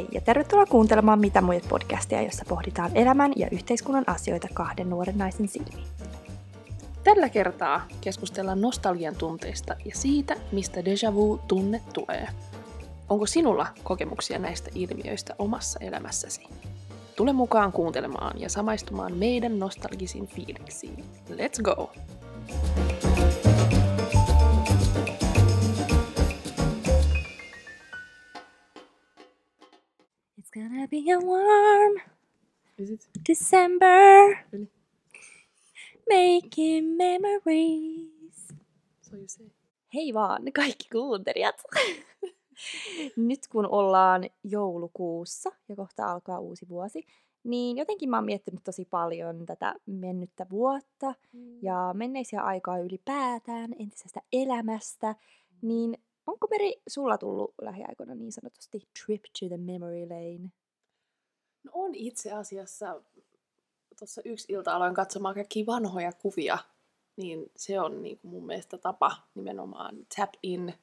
Hei ja tervetuloa kuuntelemaan Mitä muut podcastia, jossa pohditaan elämän ja yhteiskunnan asioita kahden nuoren naisen silmiin. Tällä kertaa keskustellaan nostalgian tunteista ja siitä, mistä déjà vu-tunne tulee. Onko sinulla kokemuksia näistä ilmiöistä omassa elämässäsi? Tule mukaan kuuntelemaan ja samaistumaan meidän nostalgisiin fiiliksiin. Let's go! It's gonna be a warm Is it? December. Really? Making memories. So you say. Hei vaan kaikki kuuntelijat! Nyt kun ollaan joulukuussa ja kohta alkaa uusi vuosi, niin jotenkin mä oon miettinyt tosi paljon tätä mennyttä vuotta ja menneisiä aikaa ylipäätään, entisestä elämästä. Niin onko Meri sulla tullut lähiaikoina niin sanotusti trip to the memory lane? No on itse asiassa. Tuossa yksi ilta aloin katsomaan kaikkia vanhoja kuvia, niin se on niin kuin mun mielestä tapa nimenomaan tap in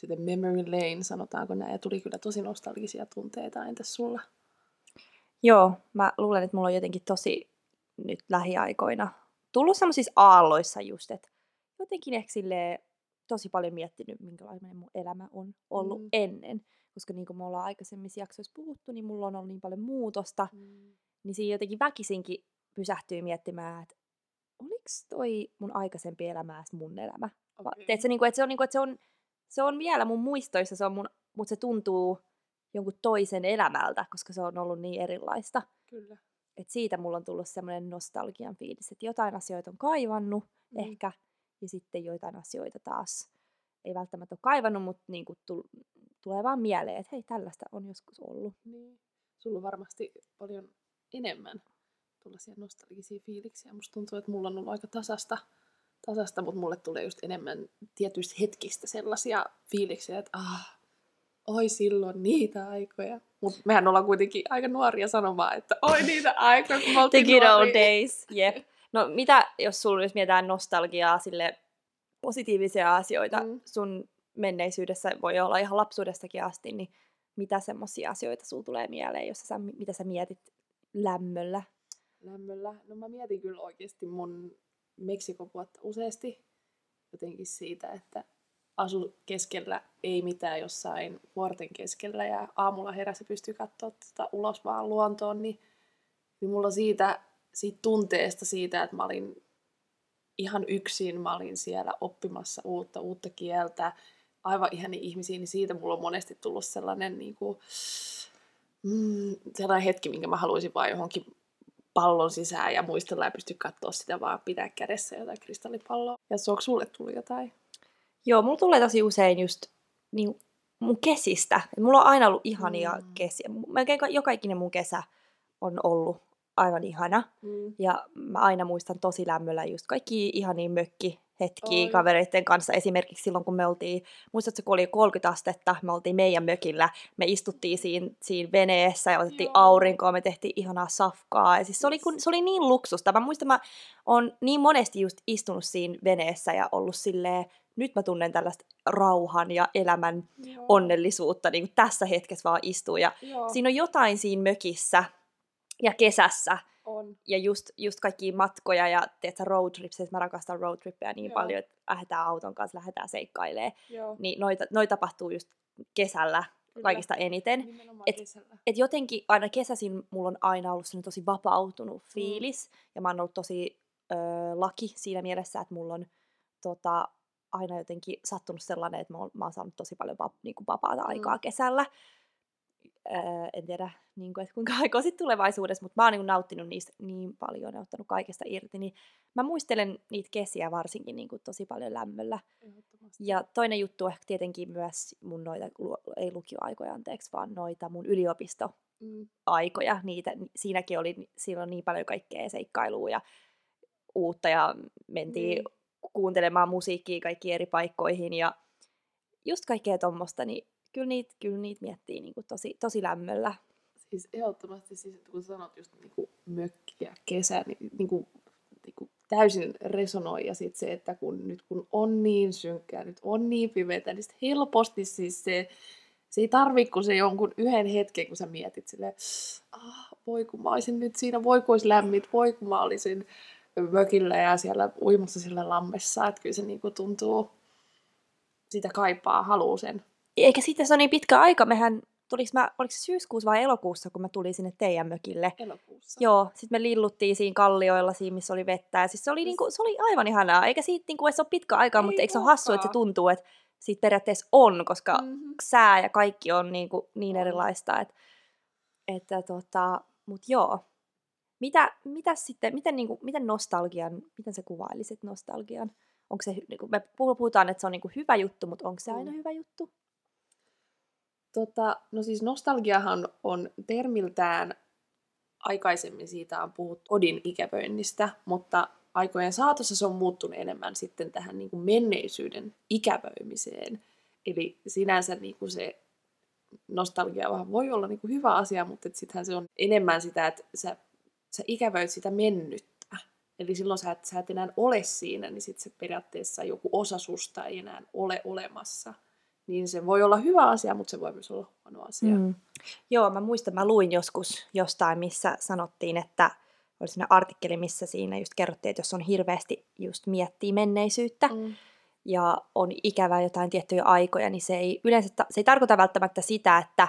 to the memory lane, sanotaanko näin. Ja tuli kyllä tosi nostalgisia tunteita. Entäs sulla? Joo, mä luulen, että mulla on jotenkin tosi nyt lähiaikoina tullut semmoisissa aalloissa just, että jotenkin ehkä silleen tosi paljon miettinyt, minkälainen mun elämä on ollut Mm. mm. ennen. Koska niin kuin me ollaan aikaisemmissa jaksoissa puhuttu, niin mulla on ollut niin paljon muutosta, niin siinä jotenkin väkisinkin pysähtyy miettimään, että oliko toi mun aikaisempi elämä edes mun elämä? Va- Okei. Tiedätkö, niin kuin, että se on, niin kuin, että se on, se on vielä mun muistoissa, se on mun, mutta se tuntuu jonkun toisen elämältä, koska se on ollut niin erilaista. Kyllä. Et siitä mulla on tullut semmoinen nostalgian fiilis, että jotain asioita on kaivannut Mm. mm. ehkä, ja sitten joitain asioita taas ei välttämättä ole kaivannut, mutta niin kuin tul- tulee vaan mieleen, että hei, tällaista on joskus ollut. Niin. Sulla on varmasti paljon enemmän tuollaisia nostalgisia fiiliksiä. Musta tuntuu, että mulla on ollut aika tasasta, tasasta mutta mulle tulee just enemmän tietyistä hetkistä sellaisia fiiliksiä, että ah, oi silloin niitä aikoja. Mutta mehän ollaan kuitenkin aika nuoria sanomaan, että oi niitä aikoja, kun me The oltiin good old days, jep. No mitä, jos sulla jos mietitään nostalgiaa, sille positiivisia asioita mm. sun menneisyydessä, voi olla ihan lapsuudestakin asti, niin mitä semmoisia asioita sulla tulee mieleen, jos sä, mitä sä mietit lämmöllä? lämmöllä. No mä mietin kyllä oikeasti mun Meksikon vuotta useasti jotenkin siitä, että asu keskellä, ei mitään jossain vuorten keskellä ja aamulla heräsi pystyy katsoa tota ulos vaan luontoon, niin, niin mulla siitä, siitä tunteesta siitä, että mä olin ihan yksin, mä olin siellä oppimassa uutta, uutta kieltä, aivan ihania ihmisiä, niin siitä mulla on monesti tullut sellainen, niin kuin, mm, sellainen hetki, minkä mä haluaisin vaan johonkin pallon sisään ja muistella ja pysty katsoa sitä vaan pitää kädessä jotain kristallipalloa. Ja onko sulle tullut jotain? Joo, mulla tulee tosi usein just niin, mun kesistä. Mulla on aina ollut ihania Mm. kesiä. Melkein ka- joka ikinen mun kesä on ollut aivan ihana. Mm. Ja mä aina muistan tosi lämmöllä just kaikki ihania mökki hetkiä Oi. kavereiden kanssa. Esimerkiksi silloin, kun me oltiin, muistatko, kun oli 30 astetta, me oltiin meidän mökillä, me istuttiin siinä, siinä veneessä ja otettiin Joo. aurinkoa, me tehtiin ihanaa safkaa. Ja siis se, oli, kun, se oli niin luksusta. Mä muistan, mä oon niin monesti just istunut siinä veneessä ja ollut silleen, nyt mä tunnen tällaista rauhan ja elämän Joo. onnellisuutta, niin kuin tässä hetkessä vaan istuu. Ja Joo, siinä on jotain siinä mökissä ja kesässä, on. ja just, just kaikki matkoja ja tiedätkö, road trips, että mä rakastan road trippeja niin Joo. paljon, että lähdetään auton kanssa, lähdetään seikkailemaan. Joo, Niin noita, noi tapahtuu just kesällä kyllä. kaikista eniten. Nimenomaan Et- kesällä. Et jotenkin aina kesäisin mulla on aina ollut sellainen tosi vapautunut fiilis. Ja mä oon ollut tosi ö, laki siinä mielessä, että mulla on tota, aina jotenkin sattunut sellainen, että mä oon, mä oon saanut tosi paljon va, niin kuin vapaata aikaa Mm. kesällä. Öö, en tiedä, niin kuin, että kuinka aikaa sitten tulevaisuudessa, mutta mä oon niin kuin, nauttinut niistä niin paljon ja ottanut kaikesta irti. Niin mä muistelen niitä kesiä varsinkin niin kuin, tosi paljon lämmöllä. Ja toinen juttu ehkä tietenkin myös mun noita, ei lukioaikoja anteeksi, vaan noita mun yliopisto Mm. aikoja. Niitä, siinäkin oli silloin niin paljon kaikkea seikkailua ja uutta ja mentiin Niin. kuuntelemaan musiikkia kaikkiin eri paikkoihin ja just kaikkea tuommoista, niin kyllä niitä, kyllä niitä miettii niin kuin tosi, tosi lämmöllä. Siis ehdottomasti, siis, kun sanot just niinku mökki ja kesä, niin niinku, niinku täysin resonoi. Ja sitten se, että kun nyt kun on niin synkkää, nyt on niin pimeätä, niin sit helposti siis se, se ei tarvi kun se jonkun yhden hetken, kun sä mietit silleen, ah, voi kun mä olisin nyt siinä, voi kun olisi lämmit, voi kun mä olisin mökillä ja siellä uimassa sillä lammessa, että kyllä se niinku tuntuu, sitä kaipaa, haluu sen. Eikä sitten se on niin pitkä aika, mehän tuliks mä, oliko se syyskuussa vai elokuussa, kun mä tulin sinne teidän mökille? Elokuussa. Joo, sitten me lilluttiin siinä kallioilla, siinä missä oli vettä. Ja siis se oli, niinku, se oli aivan ihanaa. Eikä siitä niinku, se ole pitkä aika, mutta eikö se ole hassu, että se tuntuu, että siitä periaatteessa on, koska Mhm. sää ja kaikki on niinku, niin erilaista. Et, että tota, mut joo. Mitä, mitä sitten, miten, niinku, miten nostalgian, miten sä kuvailisit nostalgian? Onko se, niinku, me puh- puhutaan, että se on niinku hyvä juttu, mutta onko se aina hyvä juttu? Tota, no siis nostalgiahan on termiltään, aikaisemmin siitä on puhuttu Odin ikävöinnistä, mutta aikojen saatossa se on muuttunut enemmän sitten tähän niin kuin menneisyyden ikävöimiseen. Eli sinänsä niin kuin se nostalgia vähän voi olla niin kuin hyvä asia, mutta sittenhän se on enemmän sitä, että sä, sä ikävöit sitä mennyttä. Eli silloin sä et, sä et enää ole siinä, niin sitten se periaatteessa joku osa susta ei enää ole olemassa. Niin se voi olla hyvä asia, mutta se voi myös olla huono asia. Mm. Joo, mä muistan, mä luin joskus jostain, missä sanottiin, että oli siinä artikkeli, missä siinä just kerrottiin, että jos on hirveästi just miettii menneisyyttä Mm. ja on ikävää jotain tiettyjä aikoja, niin se ei yleensä, se ei tarkoita välttämättä sitä, että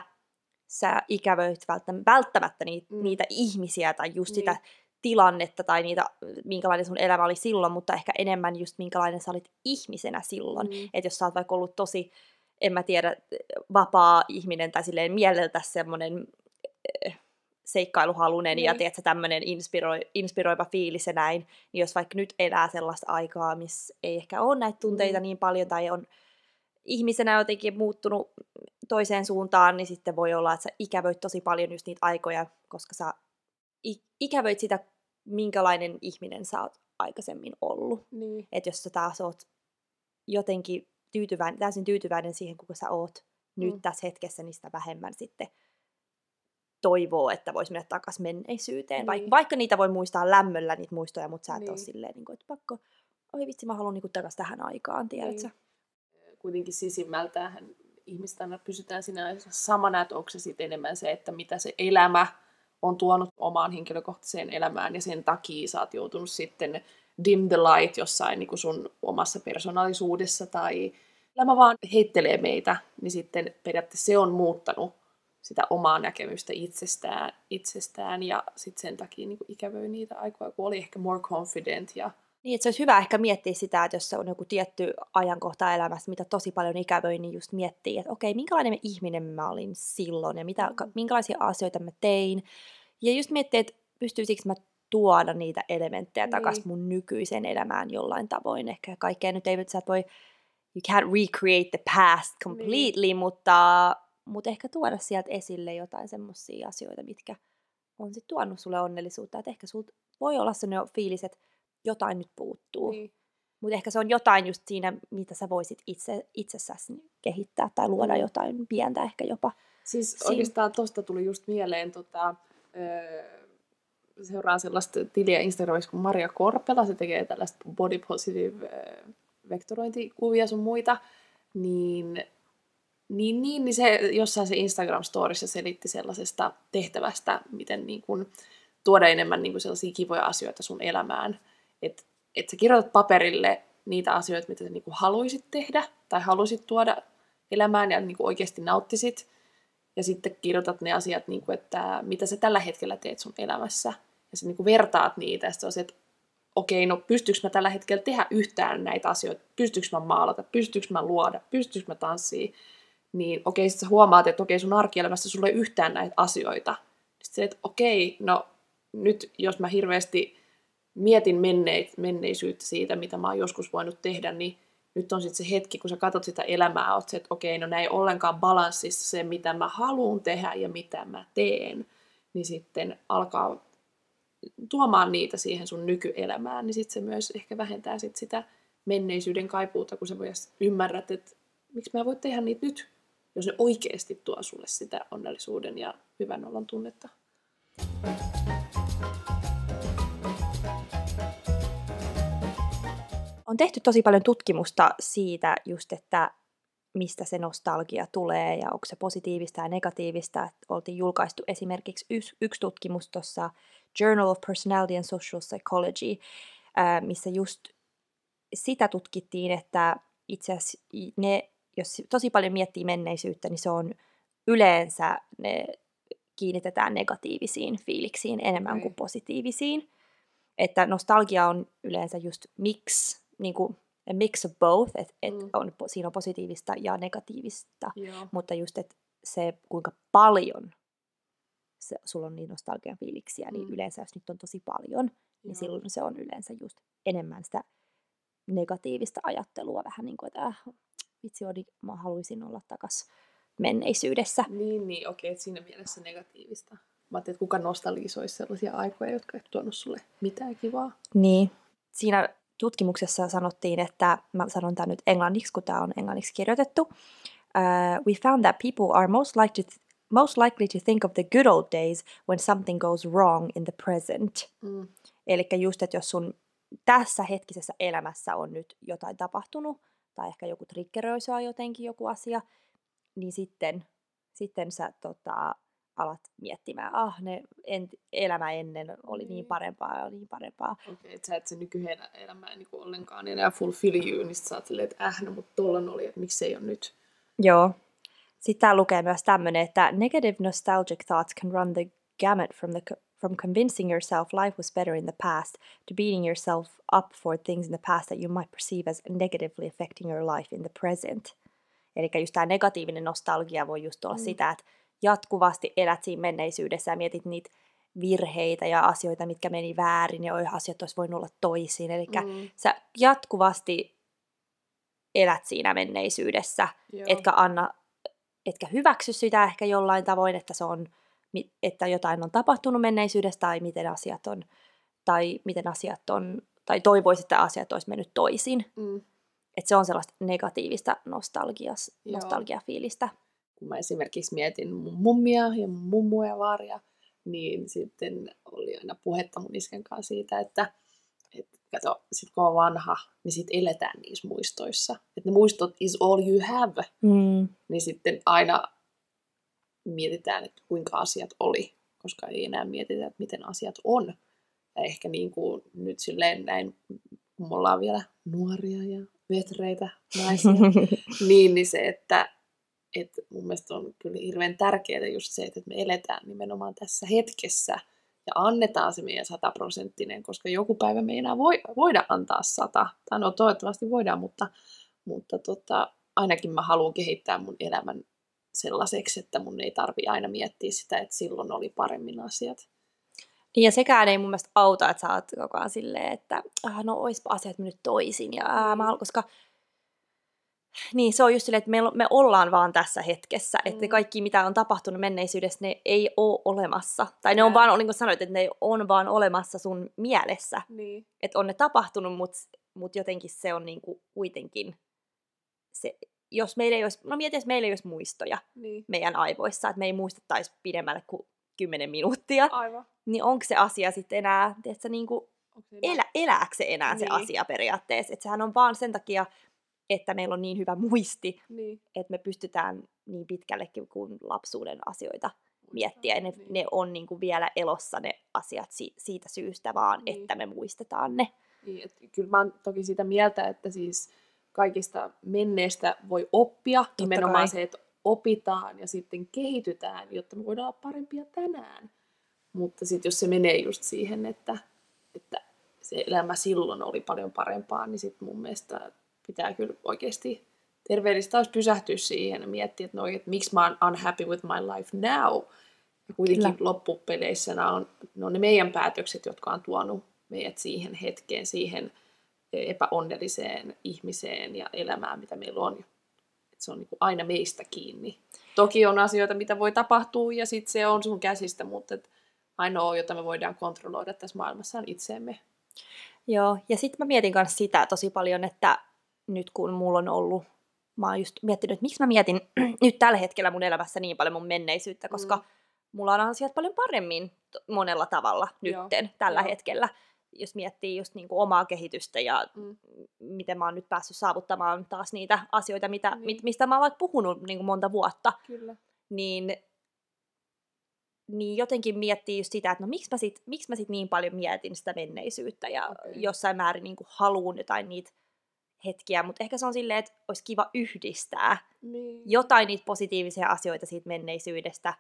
sä ikävöit välttämättä, välttämättä niitä, Mm. niitä ihmisiä tai just Niin. sitä tilannetta tai niitä, minkälainen sun elämä oli silloin, mutta ehkä enemmän just minkälainen sä olit ihmisenä silloin. Mm. Että jos sä oot vaikka ollut tosi, en mä tiedä, vapaa ihminen tai silleen mieleltä semmoinen seikkailuhalunen ja Niin. tiedätkö, tämmöinen inspiroi, inspiroiva fiilis ja näin, niin jos vaikka nyt elää sellaista aikaa, missä ei ehkä ole näitä tunteita Mm. niin paljon tai on ihmisenä jotenkin muuttunut toiseen suuntaan, niin sitten voi olla, että sä ikävöit tosi paljon just niitä aikoja, koska sä ikävöit sitä, minkälainen ihminen sä oot aikaisemmin ollut. Niin. Että jos sä taas oot jotenkin tyytyväinen, täysin tyytyväinen siihen, kuka sä oot nyt Mm. tässä hetkessä, niin sitä vähemmän sitten toivoo, että voisi mennä takaisin menneisyyteen. Niin. Vaikka, vaikka niitä voi muistaa lämmöllä, niitä muistoja, mutta sä et niin. ole silleen, niin kuin, että pakko, oi vitsi, mä haluan niin takaisin tähän aikaan, tiedätkö? Niin. Kuitenkin sisimmältään ihmistä aina pysytään siinä samana, että onko se sitten enemmän se, että mitä se elämä on tuonut omaan henkilökohtaiseen elämään ja sen takia sä oot joutunut sitten dim the light jossain niin kuin sun omassa persoonallisuudessa tai elämä vaan heittelee meitä, niin sitten periaatteessa se on muuttanut sitä omaa näkemystä itsestään, itsestään ja sitten sen takia niin ikävöi niitä aikoja, kun oli ehkä more confident ja Niin, että se olisi hyvä ehkä miettiä sitä, että jos se on joku tietty ajankohta elämässä, mitä tosi paljon ikävöi, niin just miettiä, että okei, minkälainen ihminen mä olin silloin ja mitä, Mm. minkälaisia asioita mä tein. Ja just miettiä, että pystyisikö mä tuoda niitä elementtejä takaisin Niin. mun nykyiseen elämään jollain tavoin. Ehkä kaikkea nyt ei, sä et voi, you can't recreate the past completely, Niin. mutta, mutta ehkä tuoda sieltä esille jotain semmoisia asioita, mitkä on sitten tuonut sulle onnellisuutta. Että ehkä sulta voi olla sellainen fiilis, että jotain nyt puuttuu. niin, Mutta ehkä se on jotain just siinä, mitä sä voisit itse, itsessäsi kehittää tai luoda Mm. jotain pientä ehkä jopa. Siis Siin- oikeastaan tuosta tuli just mieleen, tota, öö, seuraan sellaista tiliä Instagramissa kuin Maria Korpela, se tekee tällaista body positive öö, vektorointikuvia sun muita, niin, niin, niin, niin se jossain se Instagram-storissa selitti sellaisesta tehtävästä, miten niin kun, tuoda enemmän niin kun sellaisia kivoja asioita sun elämään, että et sä kirjoitat paperille niitä asioita, mitä sä niin haluaisit tehdä tai haluaisit tuoda elämään ja niin oikeasti nauttisit, ja sitten kirjoitat ne asiat, niin kuin, että mitä sä tällä hetkellä teet sun elämässä. Ja sä niin vertaat niitä, ja sitten on se, että okei, no pystyykö mä tällä hetkellä tehdä yhtään näitä asioita, pystyykö mä maalata, pystyykö mä luoda, pystyykö mä tanssia, niin okei, sitten sä huomaat, että okei, sun arkielämässä sulla ei yhtään näitä asioita. Sitten että okei, no nyt jos mä hirveästi mietin menneisyyttä siitä, mitä mä oon joskus voinut tehdä, niin nyt on sitten se hetki, kun sä katsot sitä elämää, oot se, että okei, no näin ollenkaan balanssissa se, mitä mä haluan tehdä ja mitä mä teen, niin sitten alkaa tuomaan niitä siihen sun nykyelämään, niin sitten se myös ehkä vähentää sit sitä menneisyyden kaipuuta, kun sä voi ymmärrät, että miksi mä voin tehdä niitä nyt, jos ne oikeasti tuo sulle sitä onnellisuuden ja hyvän olon tunnetta. On tehty tosi paljon tutkimusta siitä just, että mistä se nostalgia tulee ja onko se positiivista ja negatiivista. Et oltiin julkaistu esimerkiksi yksi, yksi tutkimus tuossa Journal of Personality and Social Psychology, ää, missä just sitä tutkittiin, että itse asiassa ne, jos tosi paljon miettii menneisyyttä, niin se on yleensä ne kiinnitetään negatiivisiin fiiliksiin enemmän okay. kuin positiivisiin. Että nostalgia on yleensä just mix, niin kuin mix of both, että et mm. on, siinä on positiivista ja negatiivista, Joo. mutta just että se kuinka paljon se, sulla on niin nostalgian fiiliksiä, niin Mm. yleensä jos nyt on tosi paljon, niin Joo. silloin se on yleensä just enemmän sitä negatiivista ajattelua, vähän niin kuin, että äh, vitsi, oli, mä haluaisin olla takas menneisyydessä. Niin, niin, okei, että siinä mielessä negatiivista. Mä ajattelin, että kuka nostalgisoisi sellaisia aikoja, jotka eivät tuonut sulle mitään kivaa. Niin. Siinä tutkimuksessa sanottiin, että, mä sanon tämän nyt englanniksi, kun tämä on englanniksi kirjoitettu. Uh, we found that people are most likely, to most likely to think of the good old days when something goes wrong in the present. Mm. Eli just, että jos sun tässä hetkisessä elämässä on nyt jotain tapahtunut, tai ehkä joku triggeröi jotenkin joku asia, niin sitten, sitten sä tota, alat miettimään, ah, ne en, elämä ennen oli niin Niin. parempaa ja niin parempaa. Okei, että sä et se nykyelämä niin ollenkaan enää fulfill you, niin sä oot silleen, että äh, no, mutta tollan oli, että miksi se ei ole nyt. Joo. Sitten tää lukee myös tämmönen, että negative nostalgic thoughts can run the gamut from, the, from convincing yourself life was better in the past to beating yourself up for things in the past that you might perceive as negatively affecting your life in the present. Eli just tämä negatiivinen nostalgia voi just olla mm. sitä, että jatkuvasti elät siinä menneisyydessä ja mietit niitä virheitä ja asioita, mitkä meni väärin ja asiat olisi voinut olla toisin. Eli mm. Sä jatkuvasti elät siinä menneisyydessä, joo. etkä anna, etkä hyväksy sitä ehkä jollain tavoin, että se on, että jotain on tapahtunut menneisyydessä tai miten asiat on, tai miten asiat on, tai toivoisit, että asiat olisi mennyt toisin. Mm. Että se on sellaista negatiivista nostalgias, Joo. nostalgiafiilistä. Kun mä esimerkiksi mietin mun mummia ja mun mummua ja vaaria, niin sitten oli aina puhetta mun isken kanssa siitä, että et, kato, sit kun on vanha, niin sit eletään niissä muistoissa. Että ne muistot is all you have, Mm. niin sitten aina mietitään, että kuinka asiat oli, koska ei enää mietitä, että miten asiat on. Ja ehkä niin kuin nyt silleen näin, kun me ollaan vielä nuoria ja vetreitä naisia, niin, niin se, että, että mun mielestä on kyllä hirveän tärkeää just se, että me eletään nimenomaan tässä hetkessä ja annetaan se meidän sataprosenttinen, koska joku päivä me ei enää voi, voida antaa sata. Tai no toivottavasti voidaan, mutta, mutta tota, ainakin mä haluan kehittää mun elämän sellaiseksi, että mun ei tarvi aina miettiä sitä, että silloin oli paremmin asiat. Niin ja sekään ei mun mielestä auta, että sä oot koko ajan silleen, että no oispa asiat mennyt toisin. Ja, ää, mä haluan, koska niin se on just silleen, että me, me ollaan vaan tässä hetkessä. Mm. Että ne kaikki, mitä on tapahtunut menneisyydessä, ne ei ole olemassa. Tai ne on vaan, niin kuin sanoit, että ne on vaan olemassa sun mielessä. Niin. Että on ne tapahtunut, mutta mut jotenkin se on niin kuin kuitenkin se, jos meillä ei olisi, no mieti, jos meillä ei olisi muistoja niin. meidän aivoissa, että me ei muistettaisi pidemmälle kuin 10 minuuttia, Aivan. niin onko se asia sitten enää, tiedätkö, niin kuin se elä, elääkö se enää se Niin. asia periaatteessa. Että sehän on vaan sen takia, että meillä on niin hyvä muisti, Niin. että me pystytään niin pitkällekin kuin lapsuuden asioita miettiä. Ja ne, Niin. ne on niin kuin vielä elossa ne asiat si, siitä syystä vaan, Niin. että me muistetaan ne. Niin, et kyllä mä oon toki sitä mieltä, että siis kaikista menneestä voi oppia. Totta Nimenomaan kai. se, että opitaan ja sitten kehitytään, jotta me voidaan olla parempia tänään. Mutta sitten jos se menee just siihen, että, että se elämä silloin oli paljon parempaa, niin sitten mun mielestä pitää kyllä oikeasti terveellistä olisi pysähtyä siihen ja miettiä, että, no, että miksi mä oon unhappy with my life now. Ja kuitenkin Kyllä. loppupeleissä nämä on, ne on ne meidän päätökset, jotka on tuonut meidät siihen hetkeen, siihen epäonnelliseen ihmiseen ja elämään, mitä meillä on. Et se on niin aina meistä kiinni. Toki on asioita, mitä voi tapahtua ja sitten se on sun käsistä, mutta et ainoa, jota me voidaan kontrolloida tässä maailmassa on itseemme. Joo, ja sitten mä mietin myös sitä tosi paljon, että nyt kun mulla on ollut, mä oon just miettinyt, että miksi mä mietin nyt tällä hetkellä mun elämässä niin paljon mun menneisyyttä, koska Mm. mulla on asiat paljon paremmin monella tavalla Joo, nytten, tällä joo. hetkellä. jos miettii just niin kuin omaa kehitystä ja Mm. miten mä oon nyt päässyt saavuttamaan taas niitä asioita, mitä, Niin. mit, mistä mä oon vaikka puhunut niin kuin monta vuotta, Kyllä. niin, niin jotenkin miettii just sitä, että no miksi mä sit, miksi mä sit niin paljon mietin sitä menneisyyttä ja Okei. jossain määrin niin kuin haluun jotain niitä hetkiä, mutta ehkä se on silleen, että olisi kiva yhdistää Niin. jotain niitä positiivisia asioita siitä menneisyydestä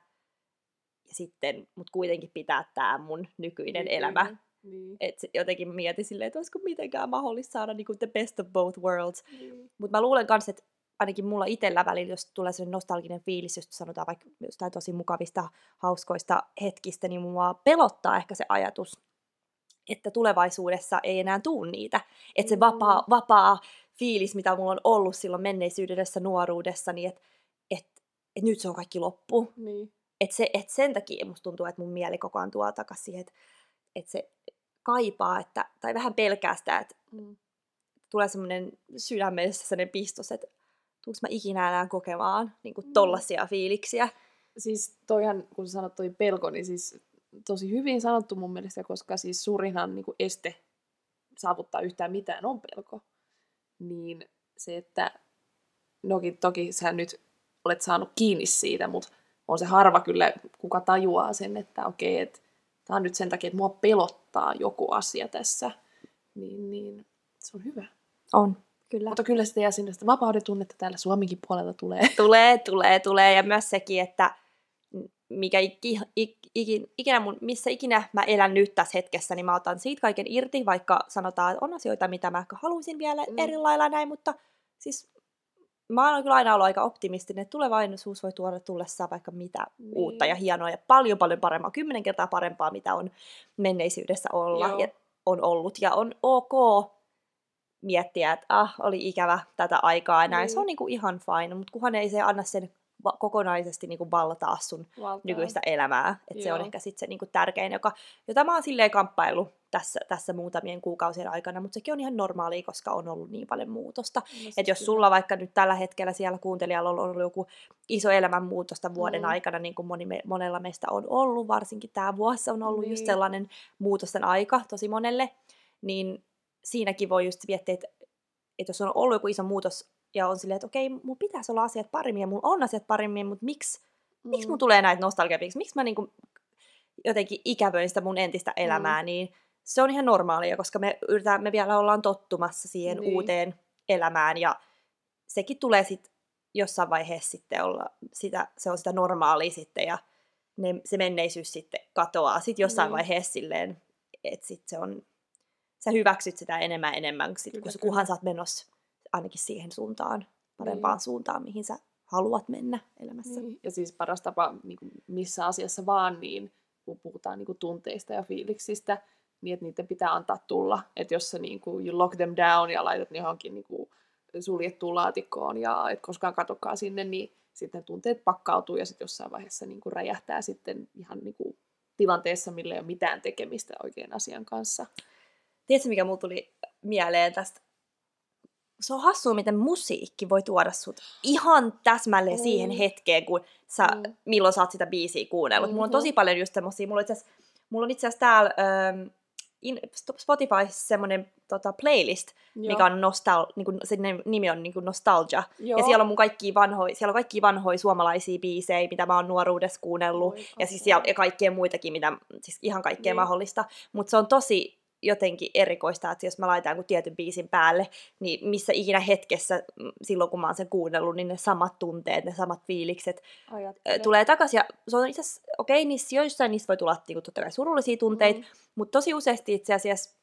ja sitten, mutta kuitenkin pitää tämä mun nykyinen elämä. Niin. Et jotenkin mieti silleen, että olisiko mitenkään mahdollista saada niinku the best of both worlds. Niin. Mutta mä luulen kanssa, että ainakin mulla itsellä välillä, jos tulee sellainen nostalginen fiilis, jos sanotaan vaikka jostain tosi mukavista, hauskoista hetkistä, niin mua pelottaa ehkä se ajatus, että tulevaisuudessa ei enää tuu niitä. Että se Mm. vapaa, vapaa fiilis, mitä mulla on ollut silloin menneisyydessä, nuoruudessa, niin että et, et nyt se on kaikki loppu. Niin. Et se, et sen takia musta tuntuu, että mun mieli koko ajan tuo takaisin siihen, että et se kaipaa, että, tai vähän pelkää sitä, että Mm. tulee semmoinen sydämessä sellainen pistos, että tuunko mä ikinä enää kokemaan niin kuin Mm. tollasia fiiliksiä. Siis toihan, kun sanot toi pelko, niin siis tosi hyvin sanottu mun mielestä, koska siis suurinhan niin kuin este saavuttaa yhtään mitään on pelko. Niin se, että noki, toki sä nyt olet saanut kiinni siitä, mutta on se harva kyllä, kuka tajuaa sen, että okei, että tämä on nyt sen takia, että mua pelottaa joku asia tässä. Niin, niin se on hyvä. On, kyllä. Mutta kyllä sitä jää sinne sitä vapauden tunnetta täällä Suomenkin puolelta tulee. Tulee, tulee, tulee. Ja myös sekin, että mikä iki, ik, ikin, ikinä mun, missä ikinä mä elän nyt tässä hetkessä, niin mä otan siitä kaiken irti, vaikka sanotaan, että on asioita, mitä mä ehkä haluaisin vielä Mm. eri lailla näin, mutta siis mä oon kyllä aina ollut aika optimistinen, että tulevaisuus voi tuoda tullessaan vaikka mitä Niin. niin. uutta ja hienoa ja paljon paljon parempaa, kymmenen kertaa parempaa, mitä on menneisyydessä olla Joo. ja on ollut. Ja on ok miettiä, että ah, oli ikävä tätä aikaa ja näin. Niin. Se on niinku ihan fine, mutta kunhan ei se anna sen va- kokonaisesti niinku valtaa sun Valtaa. nykyistä elämää. Et se on ehkä sit se niinku tärkein, joka, jota mä oon silleen kamppaillut tässä, tässä muutamien kuukausien aikana, mutta sekin on ihan normaalia, koska on ollut niin paljon muutosta. No Että jos sulla vaikka nyt tällä hetkellä siellä kuuntelijalla on ollut joku iso elämänmuutosta vuoden Mm. aikana, niin kuin moni, monella meistä on ollut, varsinkin tämä vuosi on ollut niin. just Niin. sellainen muutosten aika tosi monelle, niin siinäkin voi just miettiä, että, että jos on ollut joku iso muutos ja on silleen, että okei, mun pitäisi olla asiat paremmin ja mun on asiat paremmin, mutta miksi, mm. miksi mun tulee näitä nostalgiapiksi, miksi mä niinku jotenkin ikävöin sitä mun entistä elämää, mm. niin se on ihan normaalia, koska me, yritetään, me vielä ollaan tottumassa siihen Niin. uuteen elämään ja sekin tulee sitten jossain vaiheessa sitten olla sitä, se on sitä normaalia sitten ja ne, se menneisyys sitten katoaa sitten jossain Niin. vaiheessa silleen, että sitten se on, sä hyväksyt sitä enemmän enemmän, sit, Kyllä, kun, kunhan sä oot menossa ainakin siihen suuntaan, parempaan Niin. suuntaan, mihin sä haluat mennä elämässä. Niin. Ja siis paras tapa niin kuin missä asiassa vaan, niin kun puhutaan niin kuin tunteista ja fiiliksistä, niin että niiden pitää antaa tulla. Että jos sä niin kuin, you lock them down ja laitat ne johonkin niin kuin suljettuun laatikkoon ja et koskaan katokaa sinne, niin sitten tunteet pakkautuu ja sitten jossain vaiheessa niin kuin räjähtää sitten ihan niin kuin tilanteessa, millä ei ole mitään tekemistä oikein asian kanssa. Tiedätkö, mikä mulla tuli mieleen tästä? Se on hassua, miten musiikki voi tuoda sut ihan täsmälleen Mm. siihen hetkeen, kun sä, Mm. milloin sä oot sitä biisiä kuunnellut. Mulla on Mhm. tosi paljon just semmosia, mulla on itse asiassa, mulla on itse asiassa täällä ähm, in, Spotifyssa semmoinen tota, playlist, Joo. mikä on nostal, niin kuin, sen nimi on niin kuin Nostalgia. Joo. Ja siellä on mun kaikkia vanhoja, siellä on kaikkia vanhoja suomalaisia biisejä, mitä mä oon nuoruudessa kuunnellut. Oi, ja siis siellä, ja kaikkea muitakin, mitä, siis ihan kaikkea Niin. mahdollista. Mutta se on tosi jotenkin erikoista, että jos mä laitan jonkun tietyn biisin päälle, niin missä ikinä hetkessä, mm, silloin kun mä oon sen kuunnellut, niin ne samat tunteet, ne samat fiilikset ö, Ajattele. tulee takaisin. Ja se on itse asiassa, okei, okay, niissä joissain niistä voi tulla niinku, totta kai surullisia tunteita, Mm. mutta tosi useasti itse asiassa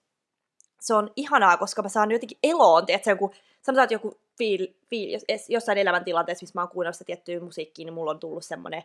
se on ihanaa, koska mä saan jotenkin eloon, tiedätkö, joku, sanotaan, että joku fiil, fiil, jos, jossain elämäntilanteessa, missä mä oon kuunnellut sitä tiettyä musiikkia, niin mulla on tullut semmoinen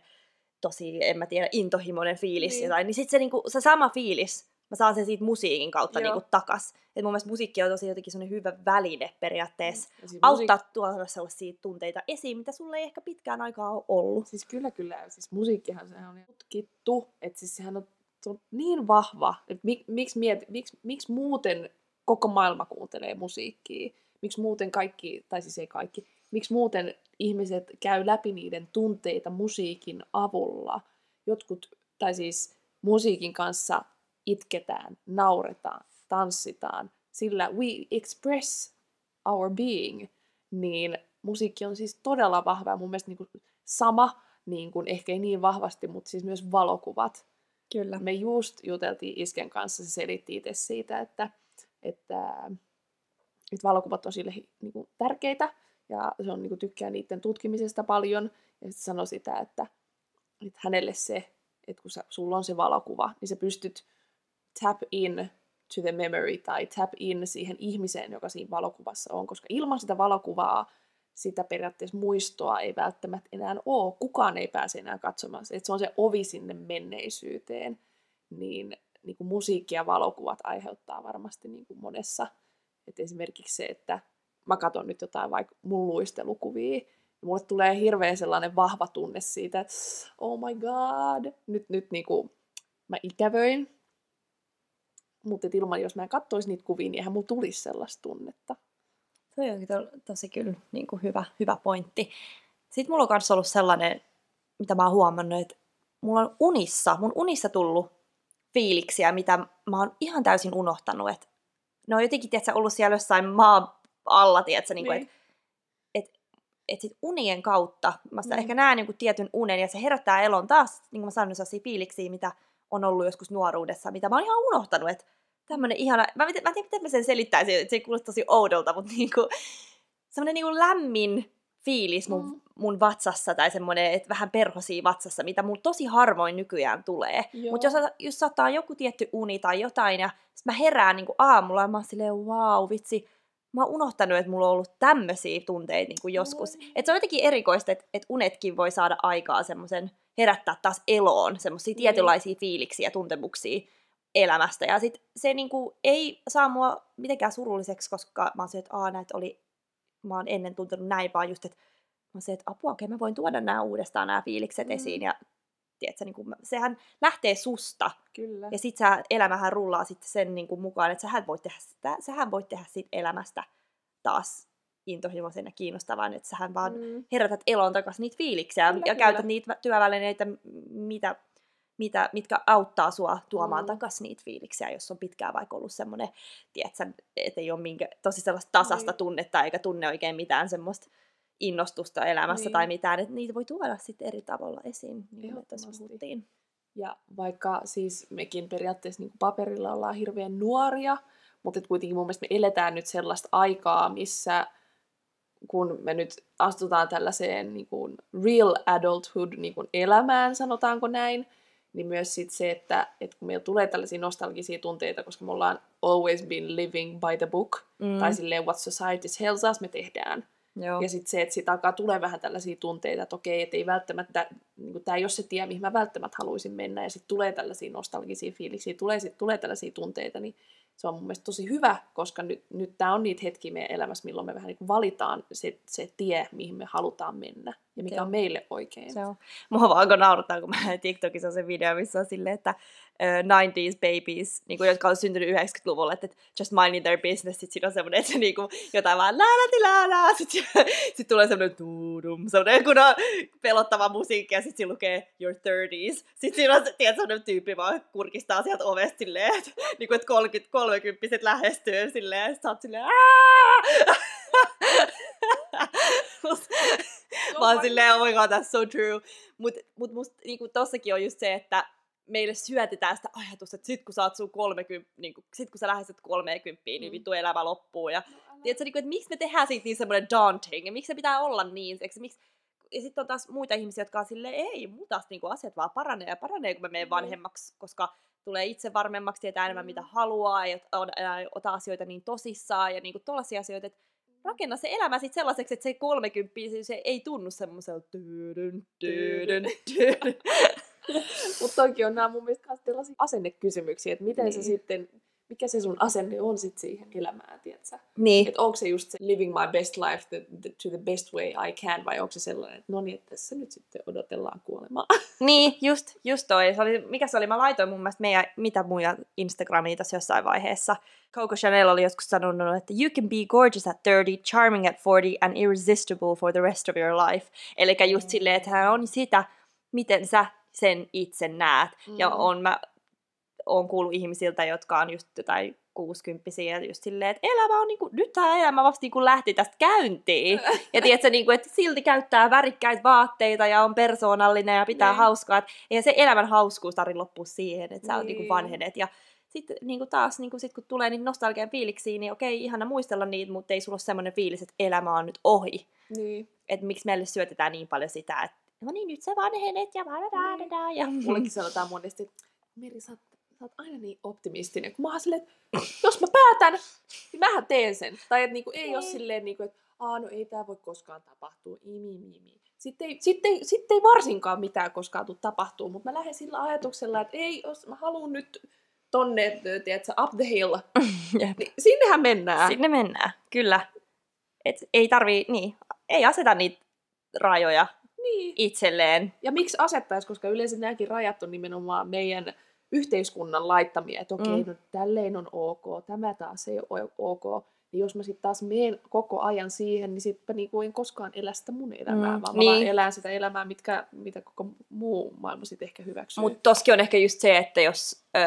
tosi, en mä tiedä, intohimoinen fiilis Niin. niin. jotain, niin sit se, niinku, se sama fiilis, mä saan sen siitä musiikin kautta Joo. niinku, takas. Et mun mielestä musiikki on tosi jotenkin semmoinen hyvä väline periaatteessa. Ja siis Auttaa musiik- tuoda sellaisia tunteita esiin, mitä sulle ei ehkä pitkään aikaa ole ollut. Siis kyllä, kyllä. Siis musiikkihan sehän on tutkittu, että siis sehän on, se on niin vahva, että mik, miksi, miet, miksi, miksi muuten koko maailma kuuntelee musiikkia, miksi muuten kaikki, tai siis ei kaikki, miksi muuten ihmiset käy läpi niiden tunteita musiikin avulla. Jotkut, tai siis musiikin kanssa itketään, nauretaan, tanssitaan, sillä we express our being, niin musiikki on siis todella vahva ja mun mielestä niin kuin sama, niin kuin, ehkä ei niin vahvasti, mutta siis myös valokuvat. Kyllä. Me just juteltiin Isken kanssa, se selitti itse siitä, että, että, että valokuvat on sille niin kuin, tärkeitä ja se on niin kuin, tykkää niiden tutkimisesta paljon. Ja sitten sanoi sitä, että, että hänelle se, että kun sä, sulla on se valokuva, niin sä pystyt tap in to the memory tai tap in siihen ihmiseen, joka siinä valokuvassa on, koska ilman sitä valokuvaa sitä periaatteessa muistoa ei välttämättä enää ole. Kukaan ei pääse enää katsomaan. Että se on se ovi sinne menneisyyteen. Niin, niin kuin musiikki ja valokuvat aiheuttaa varmasti niin kuin monessa. Et esimerkiksi se, että mä katson nyt jotain vaikka mun luistelukuvia, niin mulle tulee hirveän sellainen vahva tunne siitä, että oh my god, nyt, nyt niin kuin mä ikävöin. Mutta ilman, jos mä en katsoisi niitä kuvia, niin eihän mulla tulisi sellaista tunnetta. Se on to, tosi kyllä niin kuin hyvä, hyvä pointti. Sitten mulla on myös ollut sellainen, mitä mä oon huomannut, että mulla on unissa, mun unissa tullut fiiliksiä, mitä mä oon ihan täysin unohtanut. Että ne on jotenkin, tiedätkö, ollut siellä jossain maa alla, tiedätkö, niin kuin, niin. että et, et sit unien kautta mä mm. ehkä näen niin tietyn unen ja se herättää elon taas, niin kuin mä sanoin, sellaisia fiiliksiä, mitä on ollut joskus nuoruudessa, mitä mä oon ihan unohtanut, että tämmönen ihana, mä, mä, mä tiedän, miten mä sen selittäisin, että se ei kuulosta tosi oudolta, mutta niinku, semmoinen niinku lämmin fiilis mun, mm. mun vatsassa tai semmoinen, että vähän perhosia vatsassa, mitä mun tosi harvoin nykyään tulee. Mutta jos, jos saattaa joku tietty uni tai jotain ja sit mä herään niinku aamulla ja mä oon silleen, wow, vitsi, mä oon unohtanut, että mulla on ollut tämmöisiä tunteita niin kuin joskus. Mm. Et se on jotenkin erikoista, että et unetkin voi saada aikaa semmoisen, herättää taas eloon semmoisia mm. tietynlaisia fiiliksiä ja tuntemuksia, elämästä. Ja sit se niinku ei saa mua mitenkään surulliseksi, koska mä oon se, että aah, näitä oli, mä oon ennen tuntenut näin, vaan just, että mä oon se, että apua, okei, mä voin tuoda nämä uudestaan nämä fiilikset mm. esiin. Ja tiedätkö, niin kuin, sehän lähtee susta. Kyllä. Ja sit sä, elämähän rullaa sitten sen niin kuin mukaan, että sähän voit tehdä, sitä, sähän voit tehdä siitä elämästä taas intohimoisen ja kiinnostavan, että sähän vaan mm. herätät elon takaisin niitä fiiliksiä kyllä, ja kyllä. käytät niitä työvälineitä, mitä mitä, mitkä auttaa sua tuomaan mm. takaisin niitä fiiliksiä, jos on pitkään vaikka ollut semmoinen, tiedätkö, että ei ole minkä, tosi sellaista tasasta niin. tunnetta eikä tunne oikein mitään semmoista innostusta elämässä niin. tai mitään, että niitä voi tuoda sitten eri tavalla esiin, niin kuin tässä puhuttiin. Ja vaikka siis mekin periaatteessa niin paperilla ollaan hirveän nuoria, mutta kuitenkin mun mielestä me eletään nyt sellaista aikaa, missä kun me nyt astutaan tällaiseen niin kuin real adulthood niin kuin elämään, sanotaanko näin, niin myös sit se, että, että kun meillä tulee tällaisia nostalgisia tunteita, koska me ollaan always been living by the book, mm. tai silleen what society tells us, me tehdään. Joo. Ja sitten se, että siitä alkaa tulee vähän tällaisia tunteita, että okei, että ei välttämättä, niin tämä ei ole se tie, mihin mä välttämättä haluaisin mennä, ja sitten tulee tällaisia nostalgisia fiiliksiä, tulee, sit, tulee tällaisia tunteita, niin se on mun mielestä tosi hyvä, koska nyt, nyt tämä on niitä hetkiä meidän elämässä, milloin me vähän niin valitaan se, se tie, mihin me halutaan mennä ja mikä se on. on meille oikein. Se on. Mua vaan kun naurattaa, kun mä TikTokissa on se video, missä on silleen, että uh, 90s babies, niin kuin, jotka on syntynyt 90-luvulla, että just minding their business, sit siinä on semmoinen, että niin kuin, jotain vaan la la sit, sit tulee semmoinen tuudum, semmoinen kun on pelottava musiikki ja sit siinä lukee your 30s. Sit siinä on tiedät, semmoinen tyyppi vaan kurkistaa sieltä ovesta silleen, että, niin kuin, että 30, 30 lähestyy silleen, ja sit sä oot silleen Mä oon silleen, oh my god, that's so true. Mut, mut musta niinku tossakin on just se, että meille syötetään sitä ajatusta, että sit kun sä oot sun 30, niin kun, sit kun sä lähestyt 30, niin mm. vittu elämä loppuu. Ja, no, tiedätkö, niin kuin, että miksi me tehdään siitä niin semmoinen daunting, ja miksi se pitää olla niin, eikö, miksi, ja sitten on taas muita ihmisiä, jotka on silleen, ei, muuta niin kuin asiat vaan paranee ja paranee, kun mä menen mm. vanhemmaksi, koska tulee itse varmemmaksi, tietää enemmän mitä mm. haluaa, ja on, ota asioita niin tosissaan, ja niin kuin tollaisia asioita, että rakenna se elämä sitten sellaiseksi, että se 30 se ei tunnu semmoiselta tyydyn, tyydyn, tyydyn. Mutta toki on nämä mun mielestä tällaisia asennekysymyksiä, että miten niin. se sitten, mikä se sun asenne on sitten siihen elämään, tiedätkö? Niin. Että onko se just se living my best life the, the, to the best way I can, vai onko se sellainen, että no niin, että tässä nyt sitten odotellaan kuolemaa. Niin, just, just toi. Se oli, mikä se oli? Mä laitoin mun mielestä meidän, mitä muja Instagramiin tässä jossain vaiheessa. Coco Chanel oli joskus sanonut, että you can be gorgeous at 30, charming at 40 and irresistible for the rest of your life. Eli just mm. silleen, että hän on sitä, miten sä sen itse näet. Mm. Ja on, mä oon kuullut ihmisiltä, jotka on just jotain kuusikymppisiä ja just silleen, että elämä on niinku, nyt tämä elämä vasta niinku lähti tästä käyntiin. Ja tiedätkö, niinku, että silti käyttää värikkäitä vaatteita ja on persoonallinen ja pitää Niin. hauskaa. Eihän se elämän hauskuus tarvitse loppua siihen, että sä oot niinku Niin. vanhenet. Ja sitten niinku taas, niinku sit kun tulee niitä nostalgian fiiliksiä, niin okei, ihana muistella niitä, mutta ei sulla ole semmoinen fiilis, että elämä on nyt ohi. Niin. Että miksi meille syötetään niin paljon sitä, että no niin, nyt sä vanhenet ja vadadadada, ja Mullekin sanotaan monesti, että Meri, sä oot, sä oot aina niin optimistinen. Kun mä oon silleen, että jos mä päätän, niin mähän teen sen. Tai että niinku, ei ole Niin. silleen, niinku, että Aa, no ei tää voi koskaan tapahtua. Imi, imi. Sitten ei, sitten, ei, sitten ei varsinkaan mitään koskaan tule tapahtuu, mutta mä lähden sillä ajatuksella, että ei, jos mä haluan nyt tonne, tiedätkö, up the hill, Jep. niin sinnehän mennään. Sinne mennään, kyllä. Et ei tarvii, niin, ei aseta niitä rajoja Niin. itselleen. Ja miksi asettaisi, koska yleensä nämäkin rajat on nimenomaan meidän yhteiskunnan laittamia, että okei, Mm. mm. no tälleen on ok, tämä taas ei ole ok. Niin jos mä sitten taas menen koko ajan siihen, niin sitten niinku en koskaan elä sitä mun elämää, Mm, mm. vaan mä niin. vaan elän sitä elämää, mitkä, mitä koko muu maailma sitten ehkä hyväksyy. Mutta toskin on ehkä just se, että jos ö,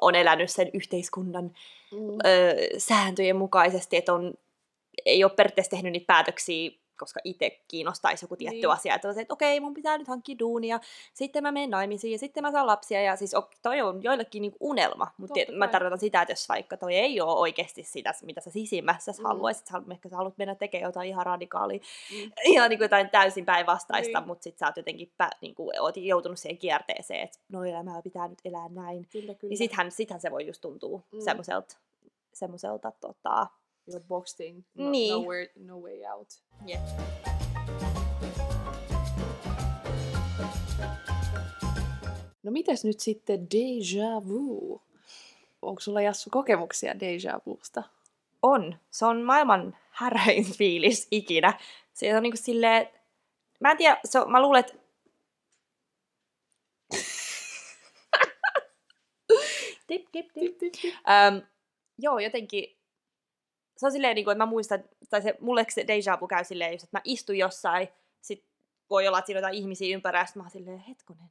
on elänyt sen yhteiskunnan mm. ö, sääntöjen mukaisesti, että on, ei ole periaatteessa tehnyt niitä päätöksiä, koska itse kiinnostaisi joku tietty Niin. asia, että, että okei, mun pitää nyt hankkia duunia, sitten mä menen naimisiin ja sitten mä saan lapsia, ja siis toi on joillekin niinku unelma, mutta mä tarkoitan sitä, että jos vaikka toi ei ole oikeasti sitä, mitä sä sisimmässä Mm. haluaisit, sä, ehkä sä haluat mennä tekemään jotain ihan radikaalia, Mm. ihan niin kuin jotain täysin päinvastaista, Niin. mutta sit sä oot jotenkin pä, niin kuin, oot joutunut siihen kierteeseen, että no elämää pitää nyt elää näin. Kyllä, kyllä. Niin sittenhän, sittenhän se voi just tuntua mm. semmoiselta, semmoiselta tota, You're boxing, no, Niin. nowhere, no way out. Jep. No mitäs nyt sitten déjà vu? Onko sulla Jassu kokemuksia déjà vusta? on. Se on maailman häröin fiilis ikinä. Se on niinku silleen, mä en tiedä, se on, mä luulen, että tip, tip, tip. Öm, joo, jotenkin se on silleen, niin kuin, että mä muistan, tai se, mulle se deja vu käy silleen, just, että mä istun jossain, sit voi olla, että siinä on jotain ihmisiä ympärillä, ja sit mä oon silleen, hetkonen,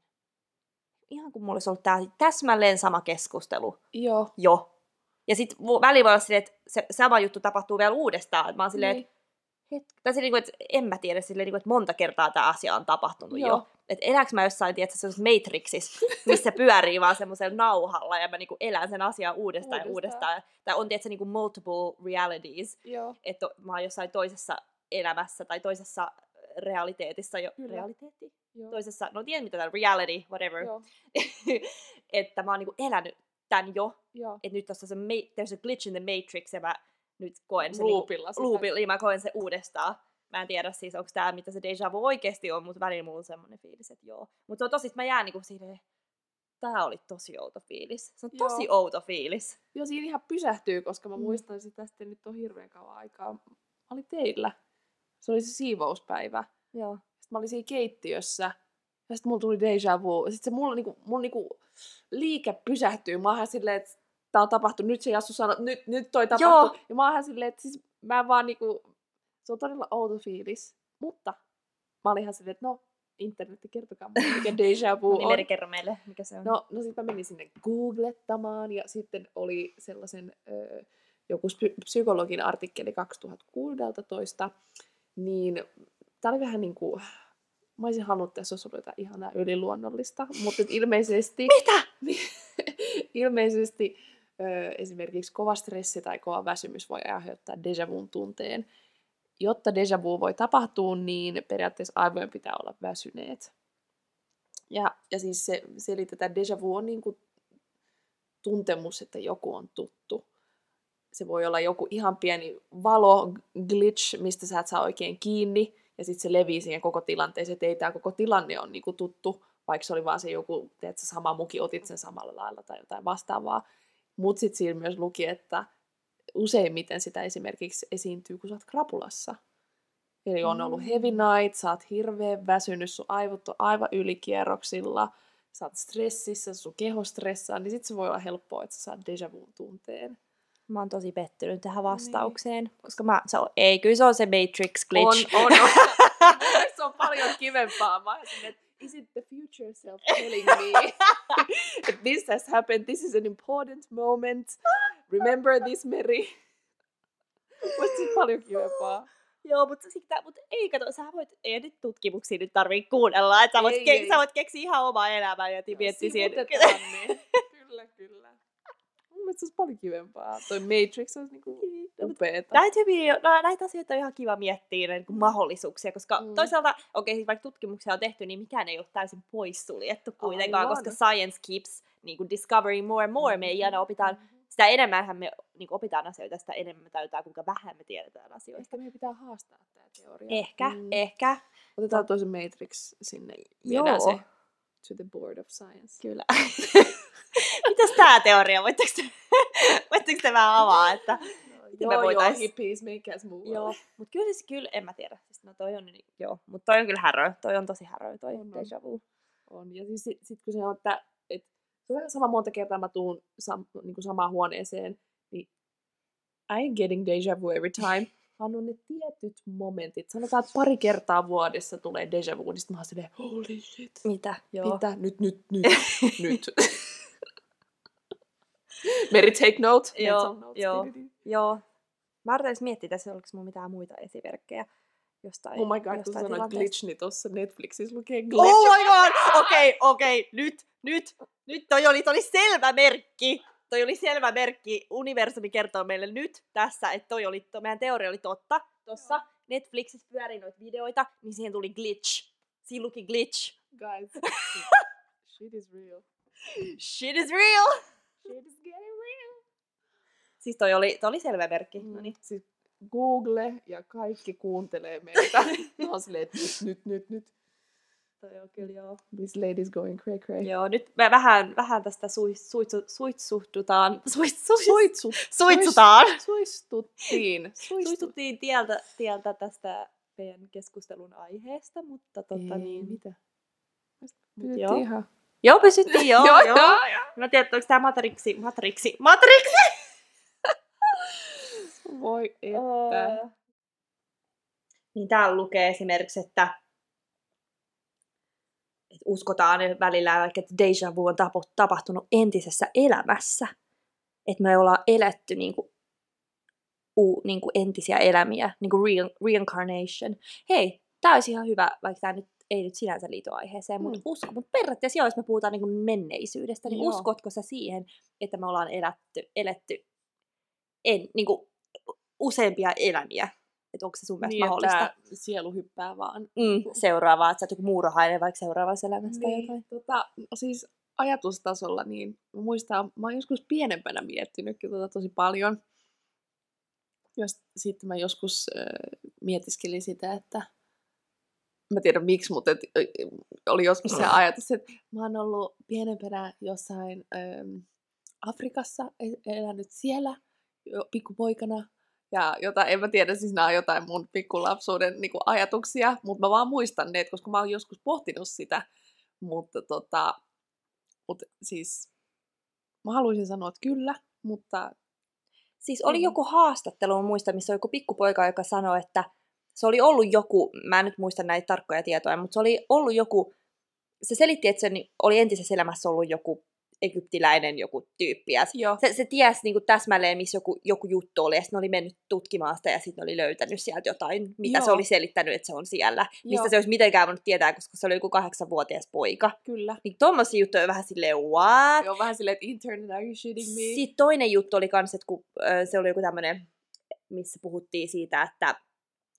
ihan kuin mulla olisi ollut tää täsmälleen sama keskustelu Joo. jo. Ja sitten välillä voi olla silleen, että se sama juttu tapahtuu vielä uudestaan, että mä oon silleen, Niin. että tai silleen, että en mä tiedä, silleen, niin kuin, että monta kertaa tämä asia on tapahtunut Joo. jo. Että elääkö mä jossain, tiedätkö, sellaisessa Matrixissa, missä pyörii vaan semmoisella nauhalla ja mä niinku elän sen asian uudestaan, ja Uudestaan. uudestaan. Tai on, tiedätkö, niinku multiple realities, Joo. että mä oon jossain toisessa elämässä tai toisessa realiteetissa jo. Kyllä. Realiteetti? Joo. Toisessa, no tiedän mitä tämä reality, whatever. Että mä oon niinku elänyt tämän jo, että nyt tuossa se ma- there's a glitch in the matrix ja mä nyt koen sen Loopilla niinku, loopilla, niin mä koen sen uudestaan. Mä en tiedä siis, onko tämä mitä se deja vu oikeasti on, mutta välillä mulla on semmoinen fiilis, että joo. Mutta se on tosi, että mä jään niinku silleen, tää oli tosi outo fiilis. Se on Joo. tosi outo fiilis. Joo, siinä ihan pysähtyy, koska mä Mm. muistan sitä sitten nyt on hirveän kauan aikaa. Mä olin teillä. Se oli se siivouspäivä. Joo. Sitten mä olin siinä keittiössä. Ja sitten mulla tuli déjà vu. Sitten se mulla, niinku, mulla niinku liike pysähtyy. Mä oon ihan silleen, että tää on tapahtunut. Nyt se Jassu sanoi, että nyt, nyt toi tapahtui. Joo. Ja mä oon ihan silleen, että siis mä vaan niinku... Se on todella outo fiilis. Mutta mä olin ihan silleen, että no, internetti, kertokaa mulle, mikä déjà vu No niin, on. Kerro meille, mikä se on. No, no sitten mä menin sinne googlettamaan ja sitten oli sellaisen ö, joku psy- psykologin artikkeli 2016, niin tämä oli vähän niin kuin, mä olisin halunnut, että tässä olisi ollut jotain ihanaa yliluonnollista, mutta ilmeisesti, Mitä? ilmeisesti ö, esimerkiksi kova stressi tai kova väsymys voi aiheuttaa déjà tunteen. Jotta déjà vu voi tapahtua, niin periaatteessa aivojen pitää olla väsyneet. Ja, ja siis se selitetään, déjà vu on niin kuin tuntemus, että joku on tuttu. Se voi olla joku ihan pieni valo glitch, mistä sä et saa oikein kiinni, ja sitten se levii siihen koko tilanteeseen, että ei tämä koko tilanne on niin kuin tuttu, vaikka se oli vaan se joku, teet sä sama muki, otit sen samalla lailla tai jotain vastaavaa. Mutta sitten siinä myös luki, että useimmiten sitä esimerkiksi esiintyy, kun sä oot krapulassa. Eli on ollut heavy night, sä oot hirveän väsynyt, sun aivot on aivan ylikierroksilla, sä oot stressissä, sun keho stressaa, niin sit se voi olla helppoa, että sä saat déjà vu tunteen. Mä oon tosi pettynyt Niin. tähän vastaukseen, koska mä, se on, ei, kyllä se on se Matrix glitch. On, on, on. se on paljon kivempaa. Mä silleen, että is it the future self telling me that this has happened, this is an important moment. Remember this, Meri. Olisi siis paljon kivempaa. Joo, mutta, sitä, mutta ei kato, sä voit, ei nyt tutkimuksia nyt tarvii kuunnella, että sä voit, Ei, ke, ei. sä voit keksiä ihan omaa elämää ja miettiä siihen. Kyllä, kyllä. Mun mielestä se olisi paljon kivempaa. Toi Matrix olisi niinku upeeta. Näitä, hyviä, no, näitä asioita on ihan kiva miettiä, niin kuin mahdollisuuksia, koska Mm. toisaalta, okei, okay, siis vaikka tutkimuksia on tehty, niin mikään ei ole täysin poissuljettu kuitenkaan, Aivan. koska science keeps niin kuin discovering more and more. Me ei aina opitaan, sitä enemmän me niin opitaan asioita, sitä enemmän me tajutaan, kuinka vähän me tiedetään asioista. Ehkä meidän pitää haastaa tämä teoria. Ehkä, Mm. ehkä. Otetaan toisen Matrix sinne. Joo. Se to the board of science. Kyllä. Mitäs tää teoria? Voitteko te, voitteko te vähän avaa, että... Me joo, voitais- joo, hippies, make us move. Joo, mutta kyllä siis kyllä, en mä tiedä. Siis no toi on, niin, joo, mutta toi on kyllä härö. Toi on tosi härö, toi On, on. deja vu. On. Ja siis sit, sit kun se on, että et, se on vähän sama monta kertaa mä tuun sam, niin kuin samaan huoneeseen, niin I ain't getting deja vu every time. Vaan on ne tietyt momentit. Sanotaan, että pari kertaa vuodessa tulee deja vu, niin mä oon silleen, holy shit. Mitä? Joo. Mitä? Nyt, nyt, nyt, nyt. Meri, take note. Joo, joo. Joo. Mä yritän miettiä tässä, oliko mulla mitään muita esimerkkejä jostain. Oh my god, kun sanoit glitch, niin tuossa Netflixissä lukee glitch. Oh my god! Okei, okei, nyt, nyt, nyt toi oli, toi oli selvä merkki. Toi oli selvä merkki. Universumi kertoo meille nyt tässä, että toi oli, to, meidän teoria oli totta. Tossa Netflixissä pyörii noita videoita, niin siihen tuli glitch. Siinä luki glitch. Guys, shit is real. Shit is real! Shit is getting real. Siis toi oli, toi oli selvä merkki. Mm. No niin. Siis Google ja kaikki kuuntelee meitä. Ne on silleen, että nyt, nyt, nyt, nyt. Toi on kyllä joo. This lady's going cray cray. Joo, nyt me vähän, vähän tästä suis, suitsu, suitsuhdutaan. Suis, suis, Suitsut. suitsutaan. Suistuttiin. Suistuttiin tieltä, tieltä tästä meidän keskustelun aiheesta, mutta tota Ei, niin. mitä? Mut Pysyttiin joo. ihan. Joo, pysyttiin, joo, joo, joo. joo, joo. Mä tiedän, onko tää Matrixi, Matrixi, Matrixi! Voi että. Öö. Niin täällä lukee esimerkiksi, että, että uskotaan välillä, vaikka, että deja vu on tapahtunut entisessä elämässä. Että me ollaan eletty niin kuin, uu, niin kuin entisiä elämiä, niin kuin re- reincarnation. Hei, tää olisi ihan hyvä, vaikka tämä nyt ei nyt sinänsä liity aiheeseen, mutta Mm. usko, mutta periaatteessa joo, jos me puhutaan niin kuin menneisyydestä, niin Joo. uskotko sä siihen, että me ollaan elätty, eletty en, niin kuin, useampia elämiä? Että onko se sun mielestä Niin, mahdollista? että sielu hyppää vaan. Mm, seuraavaa, että sä oot joku muurahainen vaikka seuraavassa elämässä Niin, jotain. tota, siis ajatustasolla, niin mä muistan, mä oon joskus pienempänä miettinytkin tota tosi paljon. Ja sitten mä joskus äh, mietiskelin sitä, että mä en tiedä miksi, mutta et, oli joskus se ajatus, että mä oon ollut pienempänä jossain ähm, Afrikassa, e- elänyt siellä pikkupoikana. Ja jota, en mä tiedä, siis nämä on jotain mun pikkulapsuuden niin ajatuksia, mutta mä vaan muistan ne, koska mä oon joskus pohtinut sitä. Mutta tota, mut siis mä haluaisin sanoa, että kyllä, mutta Siis oli Mm. joku haastattelu, mä muistan, missä oli joku pikkupoika, joka sanoi, että se oli ollut joku, mä en nyt muista näitä tarkkoja tietoja, mutta se oli ollut joku, se selitti, että se oli entisessä elämässä ollut joku egyptiläinen joku tyyppi. Ja joo. se, se tiesi niin kuin täsmälleen, missä joku, joku juttu oli, ja sitten oli mennyt tutkimaan sitä, ja sitten oli löytänyt sieltä jotain, mitä Joo. se oli selittänyt, että se on siellä. Mistä Joo. se olisi mitenkään voinut tietää, koska se oli joku kahdeksanvuotias poika. Kyllä. Niin tommosia juttuja on vähän silleen, what? Joo, vähän silleen, että internet, are you shitting me? Sitten toinen juttu oli kans, että kun ö, se oli joku tämmönen, missä puhuttiin siitä, että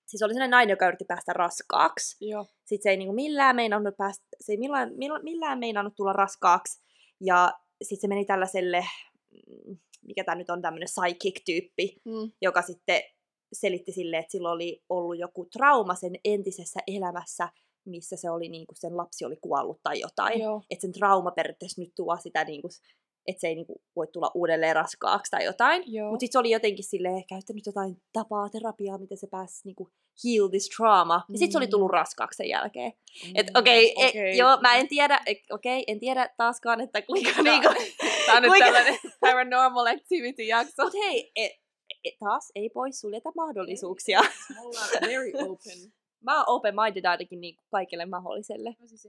siis oli sellainen nainen, joka yritti päästä raskaaksi. Joo. Sitten se ei niinku millään meinannut päästä, se ei millään, millään, millään meinannut tulla raskaaksi. Ja sitten se meni tällaiselle, mm, mikä tämä nyt on, tämmöinen psychic-tyyppi, Mm. joka sitten selitti sille, että sillä oli ollut joku trauma sen entisessä elämässä, missä se oli niinku, sen lapsi oli kuollut tai jotain että sen trauma periaatteessa nyt tuo sitä, niin kuin, että se ei niin kuin, voi tulla uudelleen raskaaksi tai jotain. Mutta sitten se oli jotenkin silleen käyttänyt jotain tapaa, terapiaa, miten se pääsi niin kuin, heal this trauma. Ja sitten se oli tullut Mm. raskaaksi sen jälkeen. Et Mm, okei, okay, okei. joo, mä en tiedä, e- okei, okay, en tiedä taaskaan, että kuinka Tää- niinku... Tää on nyt kuinka- tällainen paranormal activity jakso. Mut hei, et, et, taas ei pois suljeta mahdollisuuksia. Me ollaan very open. Mä oon open-minded ainakin niin kaikille mahdolliselle. No siis.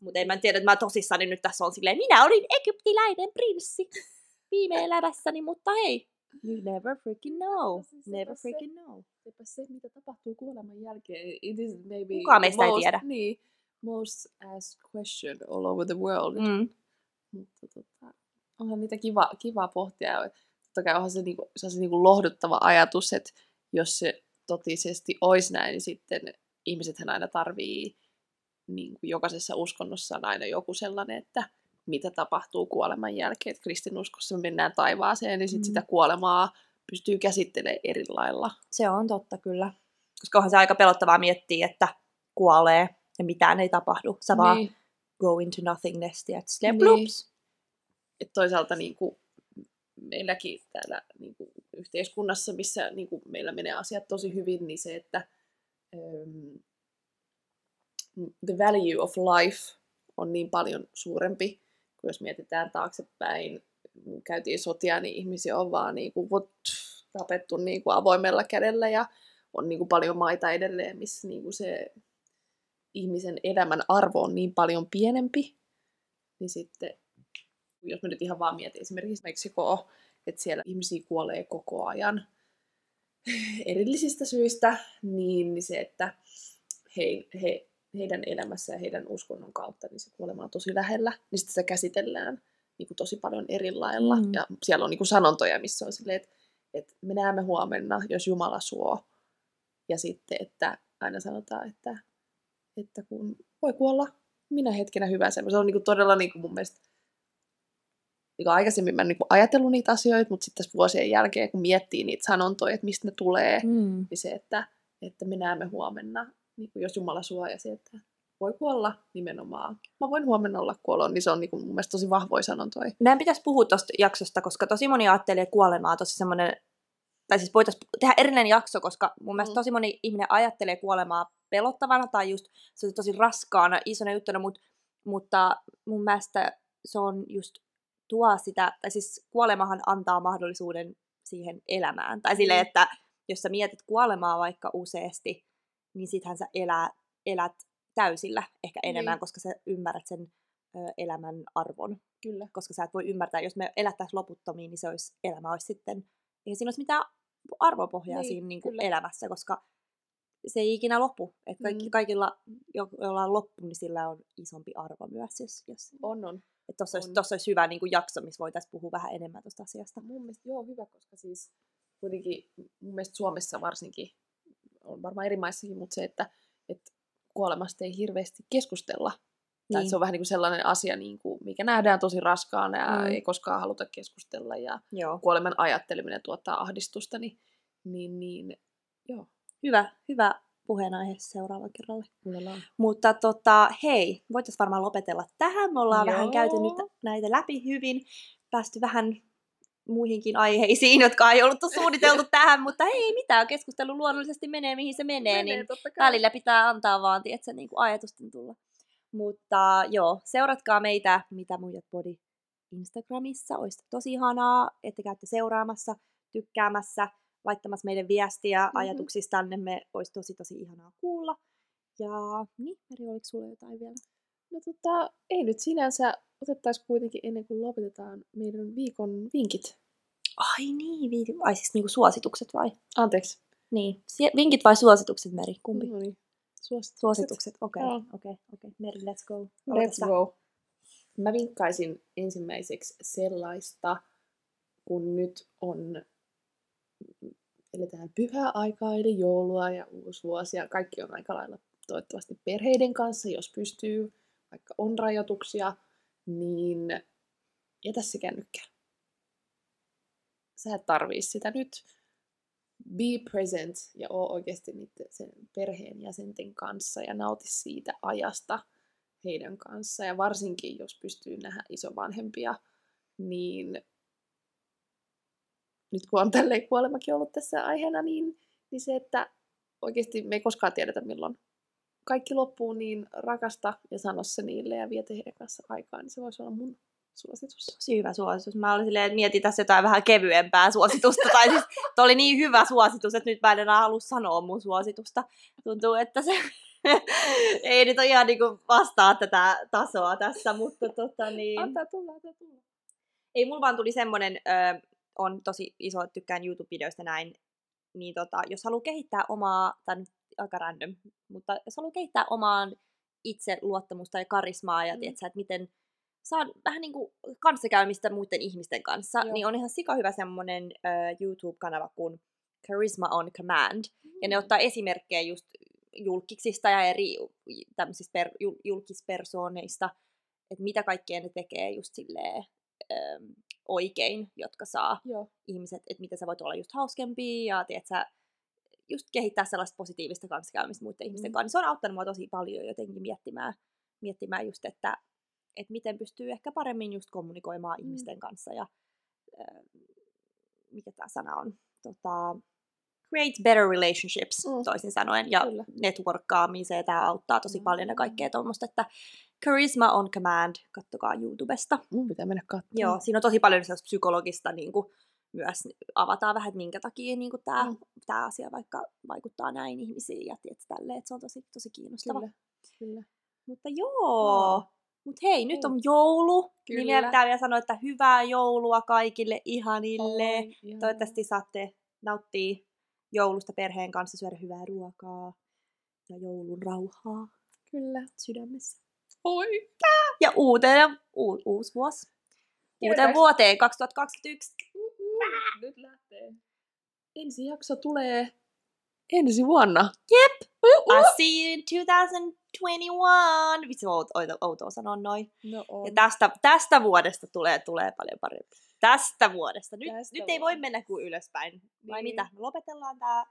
Mutta en mä tiedä, että mä tosissani nyt tässä on silleen, minä olin egyptiläinen prinssi. viime elämässäni, mutta hei, you never freaking know. Siis Never se. freaking know. Sepä se, mitä tapahtuu kuoleman jälkeen. It is maybe Kukaan meistä ei most, tiedä. Niin, most asked question all over the world. Mm. Mutta tota, onhan niitä kiva, kiva pohtia. Totta kai onhan se, niinku, se, on se niinku lohduttava ajatus, että jos se totisesti olisi näin, niin sitten ihmisethän aina tarvii niin kuin jokaisessa uskonnossa on aina joku sellainen, että mitä tapahtuu kuoleman jälkeen. Että kristinuskossa me mennään taivaaseen, niin sit Mm. sitä kuolemaa pystyy käsittelemään eri lailla. Se on totta kyllä. Koska onhan se aika pelottavaa miettiä, että kuolee ja mitään ei tapahdu. Sä vaan Niin. go into nothingness slep Niin. loops. Et toisaalta niin kuin meilläkin täällä niin kuin yhteiskunnassa, missä niin kuin meillä menee asiat tosi hyvin, niin se, että the value of life on niin paljon suurempi, kun jos mietitään taaksepäin, käytiin sotia, niin ihmisiä on vaan niin kuin, vot, tapettu niin kuin avoimella kädellä ja on niin kuin paljon maita edelleen, missä niin kuin se ihmisen elämän arvo on niin paljon pienempi, niin sitten jos mä nyt ihan vaan mietin esimerkiksi Meksikoa, että siellä ihmisiä kuolee koko ajan erillisistä syistä, niin se, että he, he, heidän elämässä ja heidän uskonnon kautta niin se kuolema on tosi lähellä, niin sitten sitä käsitellään niin kuin tosi paljon eri lailla. Mm. Ja siellä on niin kuin sanontoja, missä on silleen, että, että me näemme huomenna, jos Jumala suo. Ja sitten, että aina sanotaan, että, että kun voi kuolla minä hetkenä hyvänsä. Se on niin kuin todella niin kuin mun mielestä niin aikaisemmin mä en niin ajatellut niitä asioita, mutta sitten tässä vuosien jälkeen, kun miettii niitä sanontoja, että mistä ne tulee, Mm. niin se, että, että me näemme huomenna, niin kuin jos Jumala suojasi, että voi kuolla nimenomaan. Mä voin huomenna olla kuolon, niin se on niin kuin mun mielestä tosi vahvoja sanontoja. Meidän pitäisi puhua tuosta jaksosta, koska tosi moni ajattelee kuolemaa tosi semmoinen, tai siis voitaisiin tehdä erillinen jakso, koska mun mielestä Mm. tosi moni ihminen ajattelee kuolemaa pelottavana tai just se on tosi raskaana, isona juttuna, mut, mutta mun mielestä se on just tuo sitä, tai siis kuolemahan antaa mahdollisuuden siihen elämään. Tai silleen, Mm. että jos sä mietit kuolemaa vaikka useasti, niin sittenhän sä elää, elät täysillä ehkä enemmän, Niin. koska sä ymmärrät sen ö, elämän arvon Kyllä. koska sä et voi ymmärtää, jos me elättäisiin loputtomiin, niin se olisi, elämä olisi sitten, ei siinä olisi mitään arvopohjaa Niin, siinä niin kuin elämässä, koska se ei ikinä lopu. Et kaikki, Mm. Kaikilla, jo- joilla on loppu, niin sillä on isompi arvo myös. Jos, jos, On, on. Tuossa olisi, on. tossa olisi hyvä niin kuin jakso, missä voitaisiin puhua vähän enemmän tuosta asiasta. Mun mielestä joo, hyvä, koska siis kuitenkin mun mielestä Suomessa varsinkin, on varmaan eri maissakin, mutta se, että, että kuolemasta ei hirveästi keskustella. Tai Niin. se on vähän niin kuin sellainen asia, niin kuin, mikä nähdään tosi raskaana ja Mm. ei koskaan haluta keskustella. Ja Joo. kuoleman ajatteleminen tuottaa ahdistusta, niin, niin, niin joo. Hyvä, hyvä puheenaihe seuraavalla kerralla. On. Mutta tota, hei, voitaisiin varmaan lopetella tähän. Me ollaan vähän Joo. käyty nyt näitä läpi hyvin, päästy vähän muihinkin aiheisiin, jotka ei ollut suunniteltu tähän, mutta ei mitään, keskustelu luonnollisesti menee mihin se menee, niin totta kai. välillä pitää antaa vaan, tiedätkö, niin kuin ajatusten tulla. Mutta joo, seuratkaa meitä, mitä muijat body Instagramissa. Olisi tosi ihanaa, että käytte seuraamassa, tykkäämässä, laittamassa meille viestiä Mhm. mm-hmm. ajatuksistanne. Me olisi tosi tosi ihanaa kuulla. Ja niin, Meri, oliko sulla jotain vielä? No tota, ei nyt sinänsä. Otettaisiin kuitenkin ennen kuin lopetetaan meidän viikon vinkit. Ai niin, viiti. Ai siis niinku suositukset vai? Anteeksi. Niin. Vinkit vai suositukset, Meri? Kumpi? No niin. Suositukset. Suositukset, okei, okay, okei, okay, okei. Okay. Meri, let's go. Aloita Let's sä. go. Mä vinkkaisin ensimmäiseksi sellaista, kun nyt on, eletään pyhää aikaa, eli joulua ja uusi vuosi, ja kaikki on aika lailla toivottavasti perheiden kanssa, jos pystyy, vaikka on rajoituksia, niin jätä se kännykkä. Sä et tarvii sitä nyt. Be present ja oo oikeasti niiden sen perheen jäsenten kanssa ja nauti siitä ajasta heidän kanssa. Ja varsinkin, jos pystyy nähdä isovanhempia, niin nyt kun on tälleen kuolemakin ollut tässä aiheena, niin, niin se, että oikeasti me ei koskaan tiedetä milloin kaikki loppuu, niin rakasta ja sano se niille ja viete heidän kanssa aikaa, niin se voisi olla mun suositus. Tosi hyvä suositus. Mä olin silleen, että mietin tässä jotain vähän kevyempää suositusta. tai siis toi oli niin hyvä suositus, että nyt mä en enää halua sanoa mun suositusta. Tuntuu, että se ei nyt ihan niinku vastaa tätä tasoa tässä, mutta tota niin... Antaa tulla, antaa tulla. Ei, mulla vaan tuli semmonen, ö, on tosi iso, tykkään YouTube-videoista näin, niin tota, jos haluaa kehittää omaa, tai aika random, mutta jos haluaa kehittää omaan itse luottamusta ja karismaa ja Mm. mm. tiedätkö, että miten saa vähän niin kuin kanssakäymistä muiden ihmisten kanssa, Joo. niin on ihan sika hyvä semmonen ö, YouTube-kanava kuin Charisma on Command. Ja ne ottaa esimerkkejä just julkiksista ja eri tämmöisistä per, jul, julkispersooneista, että mitä kaikkea ne tekee just silleen ähm, oikein, jotka saa Joo. ihmiset, että miten sä voit olla just hauskempi ja tiedät, sä, just kehittää sellaista positiivista kanssakäymistä muiden mm. ihmisten Mm. kanssa. Se on auttanut mua tosi paljon jotenkin miettimään, miettimään just, että, että miten pystyy ehkä paremmin just kommunikoimaan Mm. mm. ihmisten kanssa ja äh, mikä tämä sana on, tota, create better relationships, Mm. mm. toisin sanoen, ja Kyllä. networkkaamiseen tämä auttaa tosi paljon ja kaikkea tuommoista, että Charisma on Command, kattokaa YouTubesta. Mun pitää mennä katsomaan. Joo, siinä on tosi paljon sellaista psykologista niin kuin, myös avataan vähän, että minkä takia niin tämä, Mm. tämä asia vaikka vaikuttaa näin ihmisiin ja tiedät, tälleen, että se on tosi, tosi kiinnostava. Kyllä. Kyllä. Mutta joo, Joo. mutta hei, nyt on joulu, niin Kyllä. meidän pitää vielä sanoa, että hyvää joulua kaikille ihanille. Oi, ihanaa. Toivottavasti saatte nauttia joulusta perheen kanssa, syödä hyvää ruokaa ja joulun rauhaa Kyllä. sydämessä. Oi. Ja uuteen, u, uusi vuosi. Uuteen vuoteen 2021. Nyt lähtee. Ensi jakso tulee ensi vuonna. Jep! Uh, I'll see you in 2021. Vitsi, outo, outo, outoa sanoa noin. No on. Ja tästä, tästä vuodesta tulee, tulee paljon parempi. Tästä vuodesta. Nyt, Tästä nyt ei voi mennä kuin ylöspäin. Vai Niin. mitä? Me lopetellaan tää,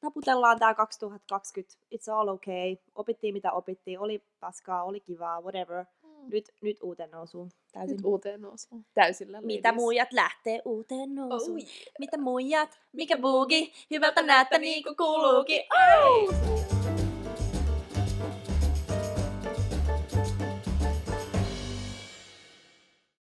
taputellaan tää 2020. It's all okay. Opittiin mitä opittiin. Oli paskaa, oli kivaa, whatever. Mm. Nyt, nyt uuteen nousuun. Täysin. Nyt uuteen nousuun. Täysillä Mitä ladies. muijat lähtee uuteen nousuun? Oh, yeah. Mitä muijat? Mikä buugi? Hyvältä näyttää niin kuin kuuluukin. Oh!